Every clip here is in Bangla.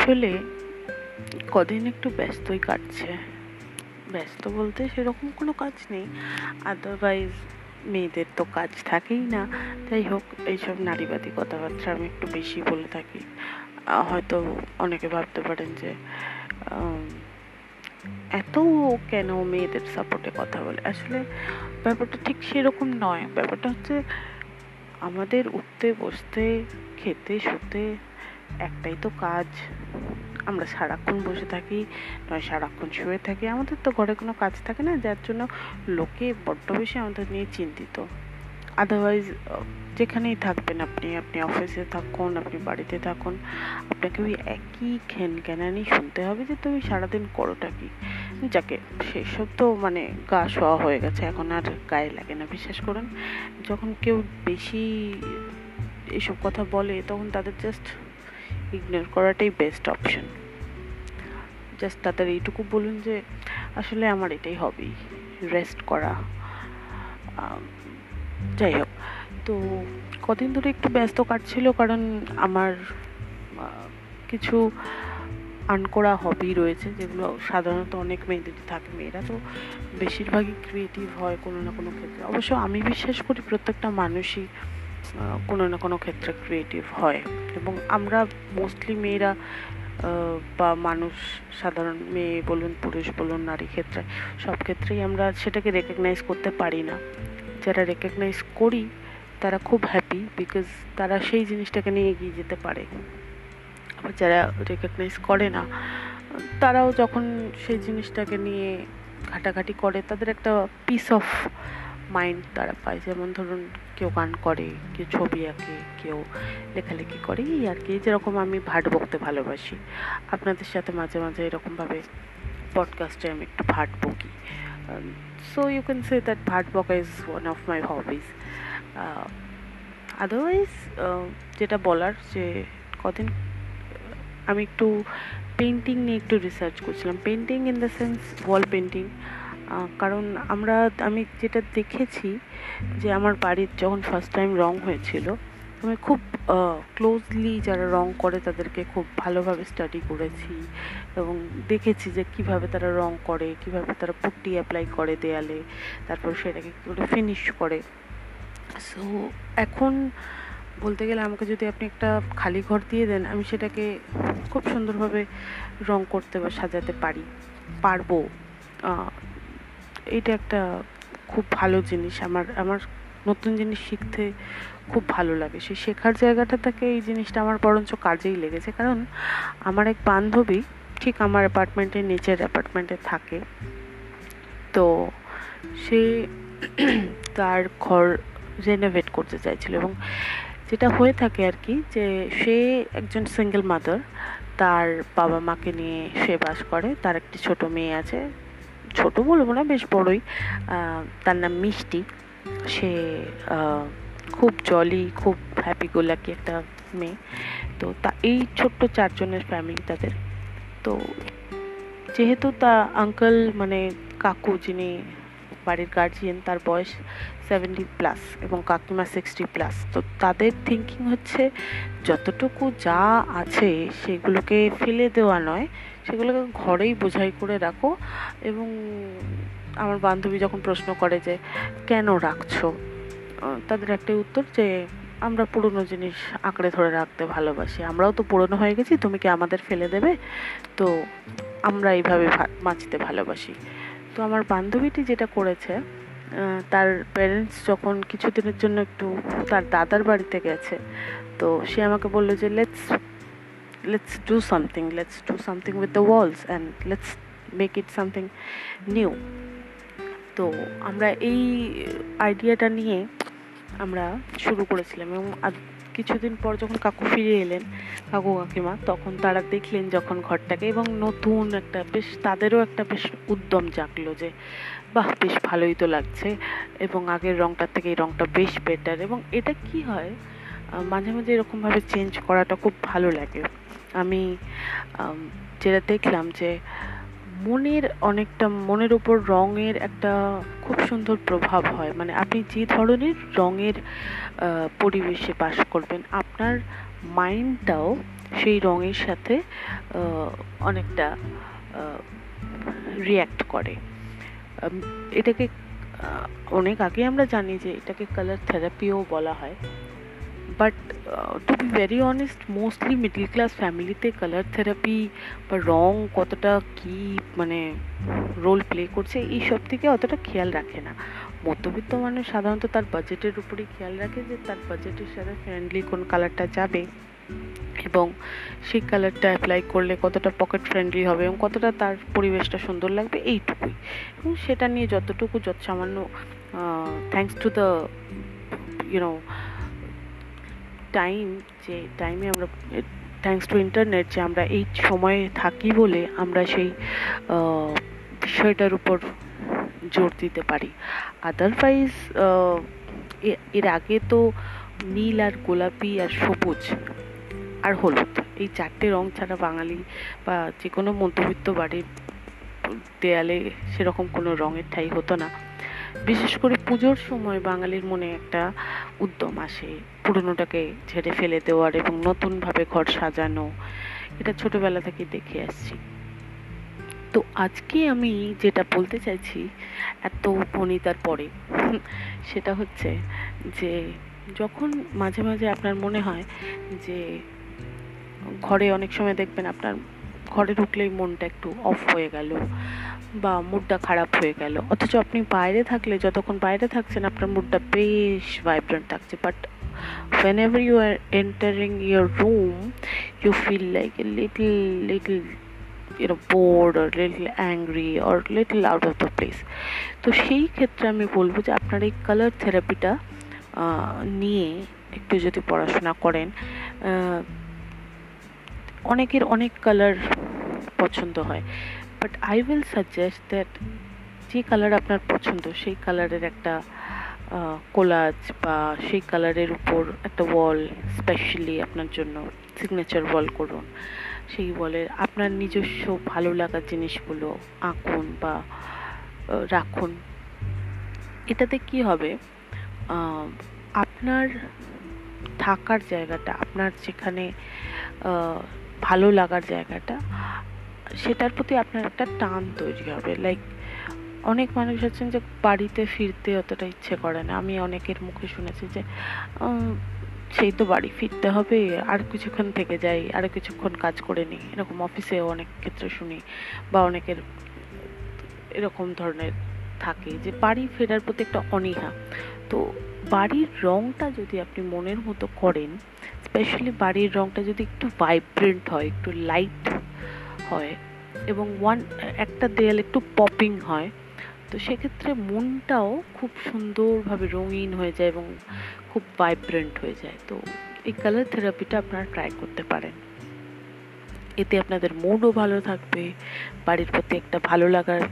আসলে কদিন একটু ব্যস্তই কাটছে। ব্যস্ত বলতে সেরকম কোনো কাজ নেই। আদারওয়াইজ মেয়েদের তো কাজ থাকেই না। যাই হোক, এইসব নারীবাদী কথাবার্তা আমি একটু বেশি বলে থাকি। হয়তো অনেকে ভাবতে পারেন যে এত কেন মেয়েদের সাপোর্টে কথা বলে? আসলে ব্যাপারটা ঠিক সেরকম নয়। ব্যাপারটা হচ্ছে আমাদের উঠতে, বসতে, খেতে, শুতে একটাই তো কাজ। আমরা সারাক্ষণ বসে থাকি, নয় সারাক্ষণ শুয়ে থাকি। আমাদের তো ঘরে কোনো কাজ থাকে না, যার জন্য লোকে বড্ড বেশি আমাদের নিয়ে চিন্তিত। আদারওয়াইজ যেখানেই থাকবেন আপনি আপনি অফিসে থাকুন, আপনি বাড়িতে থাকুন, আপনাকে ওই একই জ্ঞানানি শুনতে হবে যে তুমি সারাদিন করোটা কি। যাকে সেসব তো মানে গা শোয়া হয়ে গেছে, এখন আর গায়ে লাগে না। বিশ্বাস করুন, যখন কেউ বেশি এসব কথা বলে, তখন তাদের জাস্ট ইগনোর করাটাই বেস্ট অপশন জাস্ট তাদের এইটুকু বলুন যে, আসলে আমার এটাই হবি রেস্ট করা। যাই হোক, তো কদিন ধরে একটু ব্যস্ত কাটছিল কারণ আমার কিছু আনকরা হবি রয়েছে যেগুলো সাধারণত অনেক মেয়েদেরই থাকে মেয়েরা, তো বেশিরভাগই ক্রিয়েটিভ হয় কোনো না কোনো ক্ষেত্রে। অবশ্য আমি বিশ্বাস করি প্রত্যেকটা মানুষই কোনো না কোনো ক্ষেত্রে ক্রিয়েটিভ হয়। এবং আমরা মোস্টলি মেয়েরা বা মানুষ, সাধারণ মেয়ে বলুন, পুরুষ বলুন, নারী ক্ষেত্রে, সব ক্ষেত্রেই আমরা সেটাকে রেকগনাইজ করতে পারি না। যারা রেকগনাইজ করি, তারা খুব হ্যাপি বিকজ তারা সেই জিনিসটাকে নিয়ে এগিয়ে যেতে পারে। আবার যারা রেকগনাইজ করে না, তারাও যখন সেই জিনিসটাকে নিয়ে ঘাটাঘাটি করে, তাদের একটা পিস অফ মাইন্ড তারা পায়। যেমন ধরুন কেউ গান করে, কেউ ছবি আঁকে, কেউ লেখালেখি করে, এই আর কি। যেরকম আমি ভাট বকতে ভালোবাসি। আপনাদের সাথে মাঝে মাঝে এরকমভাবে পডকাস্টে আমি একটু ভাট বকি। So you can say that Bhatt বকা is one of my hobbies otherwise যেটা বলার যে কদিন, আমি একটু পেন্টিং নিয়ে একটু রিসার্চ করছিলাম। Painting in the sense wall painting কারণ আমরা, আমি যেটা দেখেছি যে আমার বাড়ির যখন ফার্স্ট টাইম রং হয়েছিল, আমি খুব ক্লোজলি যারা রং করে তাদেরকে খুব ভালোভাবে স্টাডি করেছি এবং দেখেছি যে কীভাবে তারা রং করে, কীভাবে তারা পুট্টি অ্যাপ্লাই করে দেয়ালে, তারপর সেটাকে কী করে ফিনিশ করে। সো এখন বলতে গেলে আমাকে যদি আপনি একটা খালি ঘর দিয়ে দেন, আমি সেটাকে খুব সুন্দরভাবে রং করতে বা সাজাতে পারি, পারব এটা একটা খুব ভালো জিনিস। আমার আমার নতুন জিনিস শিখতে খুব ভালো লাগে। সেই শেখার জায়গাটা থেকে এই জিনিসটা আমার বরঞ্চ কাজেই লেগেছে। কারণ আমার এক বান্ধবী ঠিক আমার অ্যাপার্টমেন্টের নিচের অ্যাপার্টমেন্টে থাকে। তো সে তার ঘর রেনোভেট করতে চাইছিল এবং যেটা হয়ে থাকে আর কি যে সে একজন সিঙ্গেল মাদার তার বাবা মাকে নিয়ে সে বাস করে। তার একটি ছোট মেয়ে আছে। ছোট বলব না, বেশ বড়ই। তার নাম মিষ্টি। সে খুব জলি খুব হ্যাপি গোলাকি একটা মেয়ে। তো তা, এই ছোট্ট চারজনের ফ্যামিলি তাদের। তো যেহেতু তা আঙ্কেল মানে কাকু যিনি বাড়ির গার্জিয়ান তার বয়স সেভেন্টি প্লাস এবং কাকিমা সিক্সটি প্লাস তো তাদের থিঙ্কিং হচ্ছে, যতটুকু যা আছে সেগুলোকে ফেলে দেওয়া নয়, সেগুলোকে ঘরেই বোঝাই করে রাখো এবং আমার বান্ধবী যখন প্রশ্ন করে যে, কেন রাখছো? তাদের একটাই উত্তর যে, আমরা পুরনো জিনিস আঁকড়ে ধরে রাখতে ভালোবাসি। আমরাও তো পুরনো হয়ে গেছি, তুমি কি আমাদের ফেলে দেবে? তো আমরা এইভাবে বাঁচতে ভালোবাসি। তো আমার বান্ধবীটি যেটা করেছে তার প্যারেন্টস যখন কিছুদিনের জন্য একটু তার দাদার বাড়িতে গেছে, তো সে আমাকে বলল যে let's let's do something let's do something with the walls and let's make it something new তো আমরা এই আইডিয়াটা নিয়ে আমরা শুরু করেছিলাম এবং কিছুদিন পর যখন কাকু ফিরে এলেন, কাকু কাকিমা, তখন তারা দেখলেন যখন ঘরটাকে এবং নতুন একটা বেশ, তাদেরও একটা বেশ উদ্যম জাগলো যে, বাহ, বেশ ভালোই তো লাগছে এবং আগের রংটার থেকে এই রঙটা বেশ বেটার এবং এটা কি হয়? মাঝে মাঝে এরকমভাবে চেঞ্জ করাটা খুব ভালো লাগে। আমি, যেটা দেখলাম যে মনের অনেকটা মনের উপর রঙের একটা খুব সুন্দর প্রভাব হয়। মানে আপনি যে ধরনের রঙের পরিবেশে বাস করবেন, আপনার মাইন্ডটাও সেই রঙের সাথে অনেকটা রিয়্যাক্ট করে। এটাকে অনেক আগে আমরা জানি যে এটাকে কালার থেরাপিও বলা হয়। But to be very honest mostly middle class ফ্যামিলিতে কালার থেরাপি বা রং কতটা কি মানে রোল প্লে করছে, এইসব থেকে অতটা খেয়াল রাখে না। মধ্যবিত্ত মানুষ সাধারণত তার বাজেটের উপরেই খেয়াল রাখে যে তার বাজেটের সাথে ফ্রেন্ডলি কোন কালারটা যাবে এবং সেই কালারটা অ্যাপ্লাই করলে কতটা পকেট ফ্রেন্ডলি হবে এবং কতটা তার পরিবেশটা সুন্দর লাগবে, এইটুকুই। এবং সেটা নিয়ে যতটুকু যত সামান্য thanks to the you know time যে টাইমে আমরা থ্যাংকস টু ইন্টারনেট যে আমরা এই সময়ে থাকি বলে আমরা সেই বিষয়টার উপর জোর দিতে পারি। আদারওয়াইজ এর আগে তো নীল আর গোলাপি আর সবুজ আর হলুদ, এই চারটে রং ছাড়া বাঙালি বা যে কোনো মধ্যবিত্ত বাড়ির দেয়ালে সেরকম কোনো রঙের ঠাই হতো না। বিশেষ করে পুজোর সময় বাঙালির মনে একটা উদ্যম আসে। পুরনোটাকে ঝেড়ে ফেলে দেওয়ার এবং নতুনভাবে ঘর সাজানো, এটা ছোটবেলা থেকে দেখে আসছি। তো আজকে আমি যেটা বলতে চাইছি, এত বনিতার পরে, সেটা হচ্ছে যে, যখন মাঝে মাঝে আপনার মনে হয় যে, ঘরে অনেক সময় দেখবেন আপনার ঘরে ঢুকলেই মনটা একটু অফ হয়ে গেল বা মুডটা খারাপ হয়ে গেল। অথচ আপনি বাইরে থাকলে, যতক্ষণ বাইরে থাকছেন, আপনার মুডটা বেশ ভাইব্রেন্ট থাকছে। But whenever you are entering your room, you feel like a little little, you know, bored or little angry little out of the place. তো সেই ক্ষেত্রে আমি বলব যে, আপনার এই কালার থেরাপিটা নিয়ে একটু যদি পড়াশোনা করেন অনেকের অনেক কালার পছন্দ হয়। But I will suggest that যে কালার আপনার পছন্দ, সেই কালারের একটা কোলাজ বা সেই কালারের উপর একটা ওয়াল স্পেশালি আপনার জন্য সিগনেচার ওয়াল করুন। সেই ওয়ালের আপনার নিজস্ব ভালো লাগার জিনিসগুলো আঁকুন বা রাখুন। এটাতে কি হবে? আপনার থাকার জায়গাটা, আপনার যেখানে ভালো লাগার জায়গাটা সেটার প্রতি আপনার একটা টান তৈরি হবে। লাইক অনেক মানুষ আছেন যে বাড়িতে ফিরতে অতটা ইচ্ছে করে না। আমি অনেকের মুখে শুনেছি যে সেই তো বাড়ি ফিরতে হবে, আর কিছুক্ষণ থেকে যাই, আর কিছুক্ষণ কাজ করে নিই। এরকম অফিসেও অনেক ক্ষেত্রে শুনি, বা অনেকের এরকম ধরনের থাকে যে বাড়ি ফেরার প্রতি একটা অনীহা। তো বাড়ির রংটা যদি আপনি মনের মতো করেন স্পেশালি বাড়ির রংটা যদি একটু ভাইব্রেন্ট হয়, একটু লাইট হয় এবং ওয়ান একটা দেয়াল একটু পপিং হয়, তো সেক্ষেত্রে মনটাও খুব সুন্দরভাবে রঙিন হয়ে যায় এবং খুব ভাইব্রেন্ট হয়ে যায়। তো এই কালার থেরাপিটা আপনারা ট্রাই করতে পারেন। এতে আপনাদের মুডও ভালো থাকবে, বাড়ির প্রতি একটা ভালো লাগার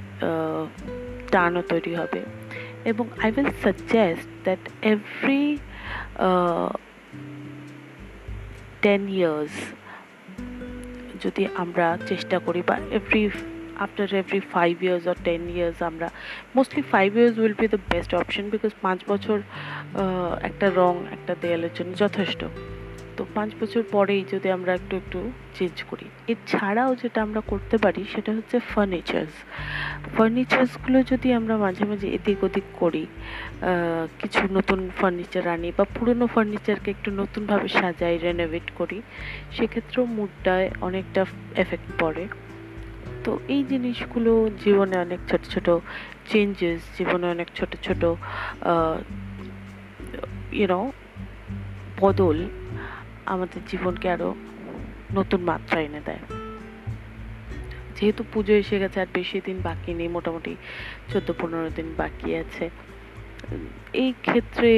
টানও তৈরি হবে। এবং I will suggest that every ten years যদি আমরা চেষ্টা করি, বা every after every five years or ten years আমরা mostly five years will be the best option because পাঁচ বছর একটা রং, একটা দেয়ালের জন্য যথেষ্ট। তো পাঁচ বছর পরেই যদি আমরা একটু একটু চেঞ্জ করি। এছাড়াও যেটা আমরা করতে পারি, সেটা হচ্ছে ফার্নিচার্স ফার্নিচার্সগুলো যদি আমরা মাঝে মাঝে এদিক ওদিক করি কিছু নতুন ফার্নিচার আনি বা পুরনো ফার্নিচারকে একটু নতুনভাবে সাজাই রেনোভেট করি, সেক্ষেত্রেও মুডটায় অনেকটা এফেক্ট পড়ে। তো এই জিনিসগুলো জীবনে অনেক ছোট ছোট চেঞ্জেস জীবনে অনেক ছোট ছোট ইউনো বদল আমাদের জীবনকে আরও নতুন মাত্রা এনে দেয়। যেহেতু পুজো এসে গেছে আর বেশি দিন বাকি নেই, মোটামুটি চোদ্দ পনেরো দিন বাকি আছে, এই ক্ষেত্রে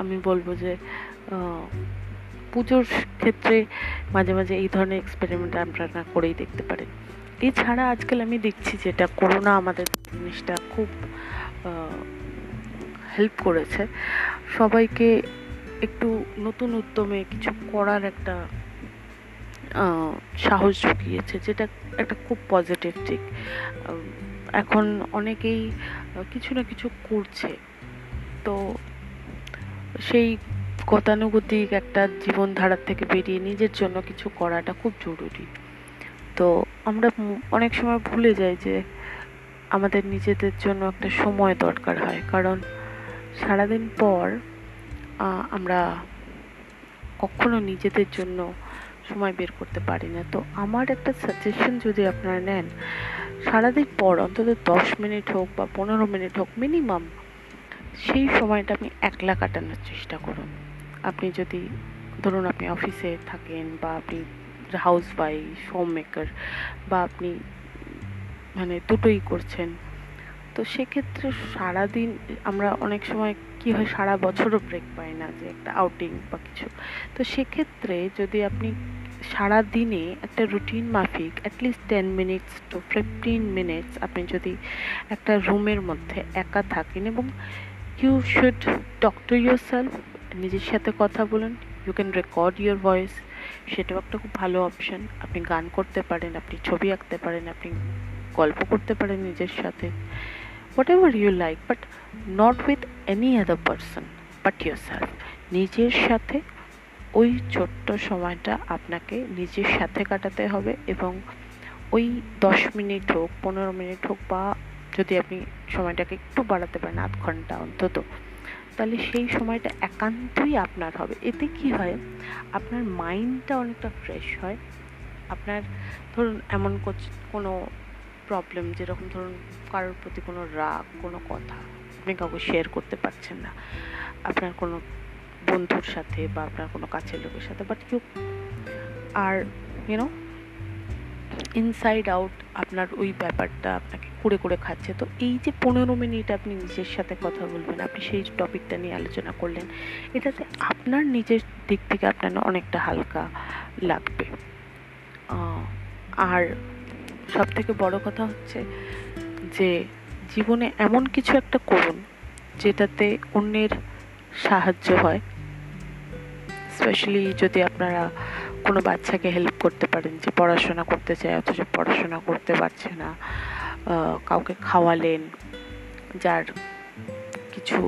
আমি বলব যে পুজোর ক্ষেত্রে মাঝে মাঝে এই ধরনের এক্সপেরিমেন্ট আপনারা করেই দেখতে পারেন এছাড়া আজকাল আমি দেখছি যেটা করোনা আমাদের জিনিসটা খুব হেল্প করেছে, সবাইকে একটু নতুন উদ্যমে কিছু করার একটা সাহস জুগিয়েছে, যেটা একটা খুব পজিটিভ দিক। এখন অনেকেই কিছু না কিছু করছে। তো সেই গতানুগতিক একটা জীবনধারার থেকে বেরিয়ে নিজের জন্য কিছু করাটা খুব জরুরি। তো আমরা অনেক সময় ভুলে যাই যে আমাদের নিজেদের জন্য একটা সময় দরকার হয়। কারণ সারাদিন পর আমরা কখনো নিজেদের জন্য সময় বের করতে পারি না। তো আমার একটা সাজেশন যদি আপনারা নেন, সারাদিন পর, অন্তত দশ মিনিট হোক বা পনেরো মিনিট হোক মিনিমাম সেই সময়টা আপনি একলা কাটানোর চেষ্টা করুন। আপনি যদি, ধরুন আপনি অফিসে থাকেন বা আপনি হাউস ওয়াইফ হোম মেকার বা আপনি মানে দুটোই করছেন, তো সেক্ষেত্রে সারাদিন আমরা অনেক সময় কি হয়, সারা বছরও ব্রেক পায় না যে একটা আউটিং বা কিছু। তো সেক্ষেত্রে যদি আপনি সারা দিনে একটা রুটিন মাফিক at least ten minutes to fifteen minutes আপনি যদি একটা রুমের মধ্যে একা থাকেন এবং you should talk to yourself নিজের সাথে কথা বলুন you can record your voice সেটাও একটা খুব ভালো অপশান আপনি গান করতে পারেন, আপনি ছবি আঁকতে পারেন, আপনি গল্প করতে পারেন নিজের সাথে। You like but not with any other person but yourself নিজের সাথে ওই ছোট্ট সময়টা আপনাকে নিজের সাথে কাটাতে হবে এবং ওই দশ মিনিট হোক, পনেরো মিনিট হোক বা যদি আপনি সময়টাকে একটু বাড়াতে পারেন আধ ঘণ্টা অন্তত, তাহলে সেই সময়টা একান্তই আপনার হবে। এতে কি হয়? আপনার মাইন্ডটা অনেকটা ফ্রেশ হয়। আপনার ধরুন এমন কোনো প্রবলেম যেরকম ধরুন কারোর প্রতি কোনো রাগ, কোনো কথা আপনি কাউকে শেয়ার করতে পারছেন না। আপনার কোনো বন্ধুর সাথে বা আপনার কোনো কাছের লোকের সাথে but you are you know inside out আপনার ওই ব্যাপারটা আপনাকে করে করে খাচ্ছে। তো এই যে পনেরো মিনিট আপনি নিজের সাথে কথা বলবেন, আপনি সেই টপিকটা নিয়ে আলোচনা করলেন, এটাতে আপনার নিজের দিক থেকে আপনার অনেকটা হালকা লাগবে। আর সব থেকে বড় কথা হচ্ছে যে জীবনে এমন কিছু একটা করুন যেটাতে অন্যের সাহায্য হয়। স্পেশালি যদি আপনারা কোনো বাচ্চাকে হেল্প করতে পারেন যে পড়াশোনা করতে চায় অথচ পড়াশোনা করতে পারছে না কাউকে খাওয়ালেন, যার কিছু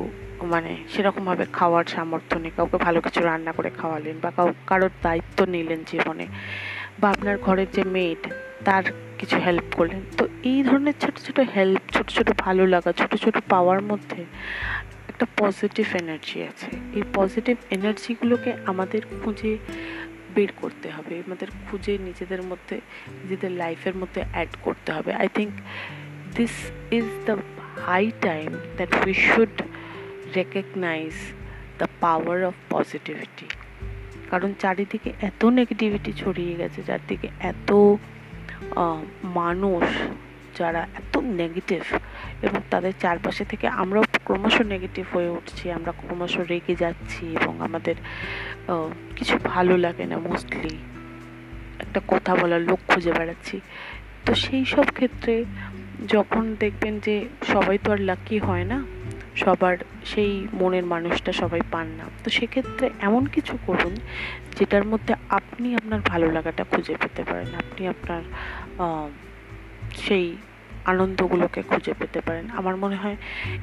মানে সেরকমভাবে খাওয়ার সামর্থ্য নেই, কাউকে ভালো কিছু রান্না করে খাওয়ালেন বা কাউ, কারোর দায়িত্ব নিলেন জীবনে বা আপনার ঘরের যে মেড তার কিছু হেল্প করলেন। তো এই ধরনের ছোট ছোট হেল্প ছোট ছোট ভালো লাগা, ছোট ছোট পাওয়ার মধ্যে একটা পজিটিভ এনার্জি আছে। এই পজিটিভ এনার্জিগুলোকে আমাদের খুঁজে বের করতে হবে, আমাদের খুঁজে নিজেদের মধ্যে, নিজেদের লাইফের মধ্যে অ্যাড করতে হবে। I think this is the high time that we should recognise the power of positivity কারণ চারিদিকে এত নেগেটিভিটি ছড়িয়ে গেছে, চারদিকে এত মানুষ যারা এত নেগেটিভ এবং তাদের চারপাশে থেকে আমরাও ক্রমশ নেগেটিভ হয়ে উঠছি, আমরা ক্রমশ রেগে যাচ্ছি এবং আমাদের কিছু ভালো লাগে না মোস্টলি একটা কথা বলার লোক খুঁজে বেড়াচ্ছি। তো সেই সব ক্ষেত্রে যখন দেখবেন যে সবাই তো আর লাকি হয় না সবার সেই মনের মানুষটা সবাই পান না। তো সেক্ষেত্রে এমন কিছু করুন যেটার মধ্যে আপনি আপনার ভালো লাগাটা খুঁজে পেতে পারেন। আপনি আপনার সেই আনন্দগুলোকে খুঁজে পেতে পারেন। আমার মনে হয়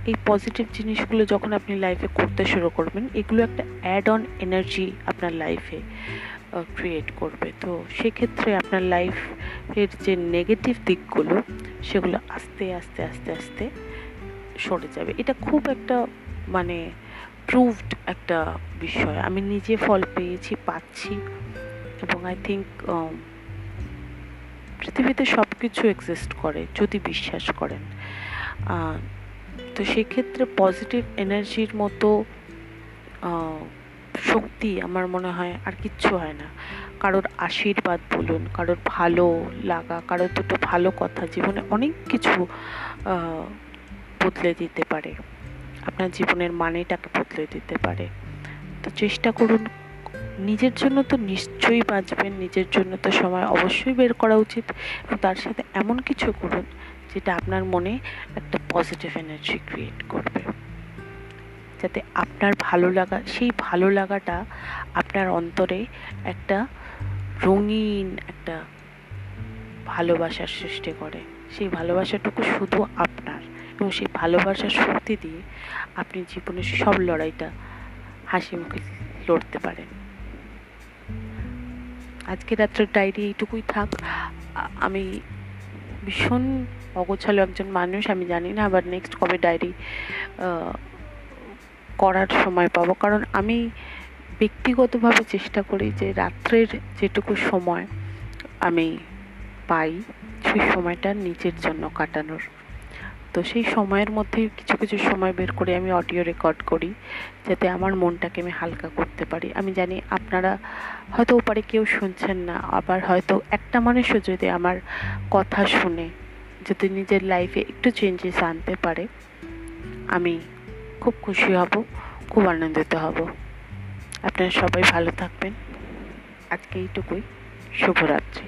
এই পজিটিভ জিনিসগুলো যখন আপনি লাইফে করতে শুরু করবেন, এগুলো একটা অ্যাড অন এনার্জি আপনার লাইফে ক্রিয়েট করবে। তো সেক্ষেত্রে আপনার লাইফের যে নেগেটিভ দিকগুলো, সেগুলো আস্তে আস্তে আস্তে আস্তে সরে যাবে। এটা খুব একটা মানে প্রুভড একটা বিষয়। আমি নিজে ফল পেয়েছি, পাচ্ছি এবং আই থিঙ্ক পৃথিবীতে সব কিছু এক্সিস্ট করে, যদি বিশ্বাস করেন। তো সেক্ষেত্রে পজিটিভ এনার্জির মতো শক্তি আমার মনে হয় আর কিচ্ছু হয় না। কারোর আশীর্বাদ বলুন, কারোর ভালো লাগা, কারোর দুটো ভালো কথা, জীবনে অনেক কিছু বদলে দিতে পারে। আপনার জীবনের মানেটাকে বদলে দিতে পারে। তো চেষ্টা করুন, নিজের জন্য তো নিশ্চয়ই বাঁচবেন, নিজের জন্য তো সময় অবশ্যই বের করা উচিত। এবং তার সাথে এমন কিছু করুন, যেটা আপনার মনে একটা পজিটিভ এনার্জি ক্রিয়েট করবে। যাতে আপনার ভালো লাগা, সেই ভালো লাগাটা আপনার অন্তরে একটা রঙিন একটা ভালোবাসার সৃষ্টি করে। সেই ভালোবাসাটুকু শুধু আপনার। এবং সেই ভালোবাসার শক্তি দিয়ে আপনি জীবনের সব লড়াইটা হাসি মুখে লড়তে পারেন। আজকে রাত্রের ডায়েরি এইটুকুই থাক। আমি ভীষণ অগোছালো একজন মানুষ, আমি জানি না আবার নেক্সট কবে ডায়েরি করার সময় পাবো। কারণ আমি ব্যক্তিগতভাবে চেষ্টা করি যে রাত্রের যেটুকু সময় আমি পাই, সেই সময়টা নিজের জন্য কাটানোর। তো সেই সময়ের মধ্যে কিছু কিছু সময় বের করে আমি অডিও রেকর্ড করি, যাতে আমার মনটাকে আমি হালকা করতে পারি। আমি জানি আপনারা হয়তো ওপারে কেউ শুনছেন না, আবার হয়তো একটা মানুষও যদি আমার কথা শুনে, যদি নিজের লাইফে একটু চেঞ্জেস আনতে পারে, আমি খুব খুশি হব, খুব আনন্দিত হব। আপনারা সবাই ভালো থাকবেন। আজকে এইটুকুই। শুভরাত্রি।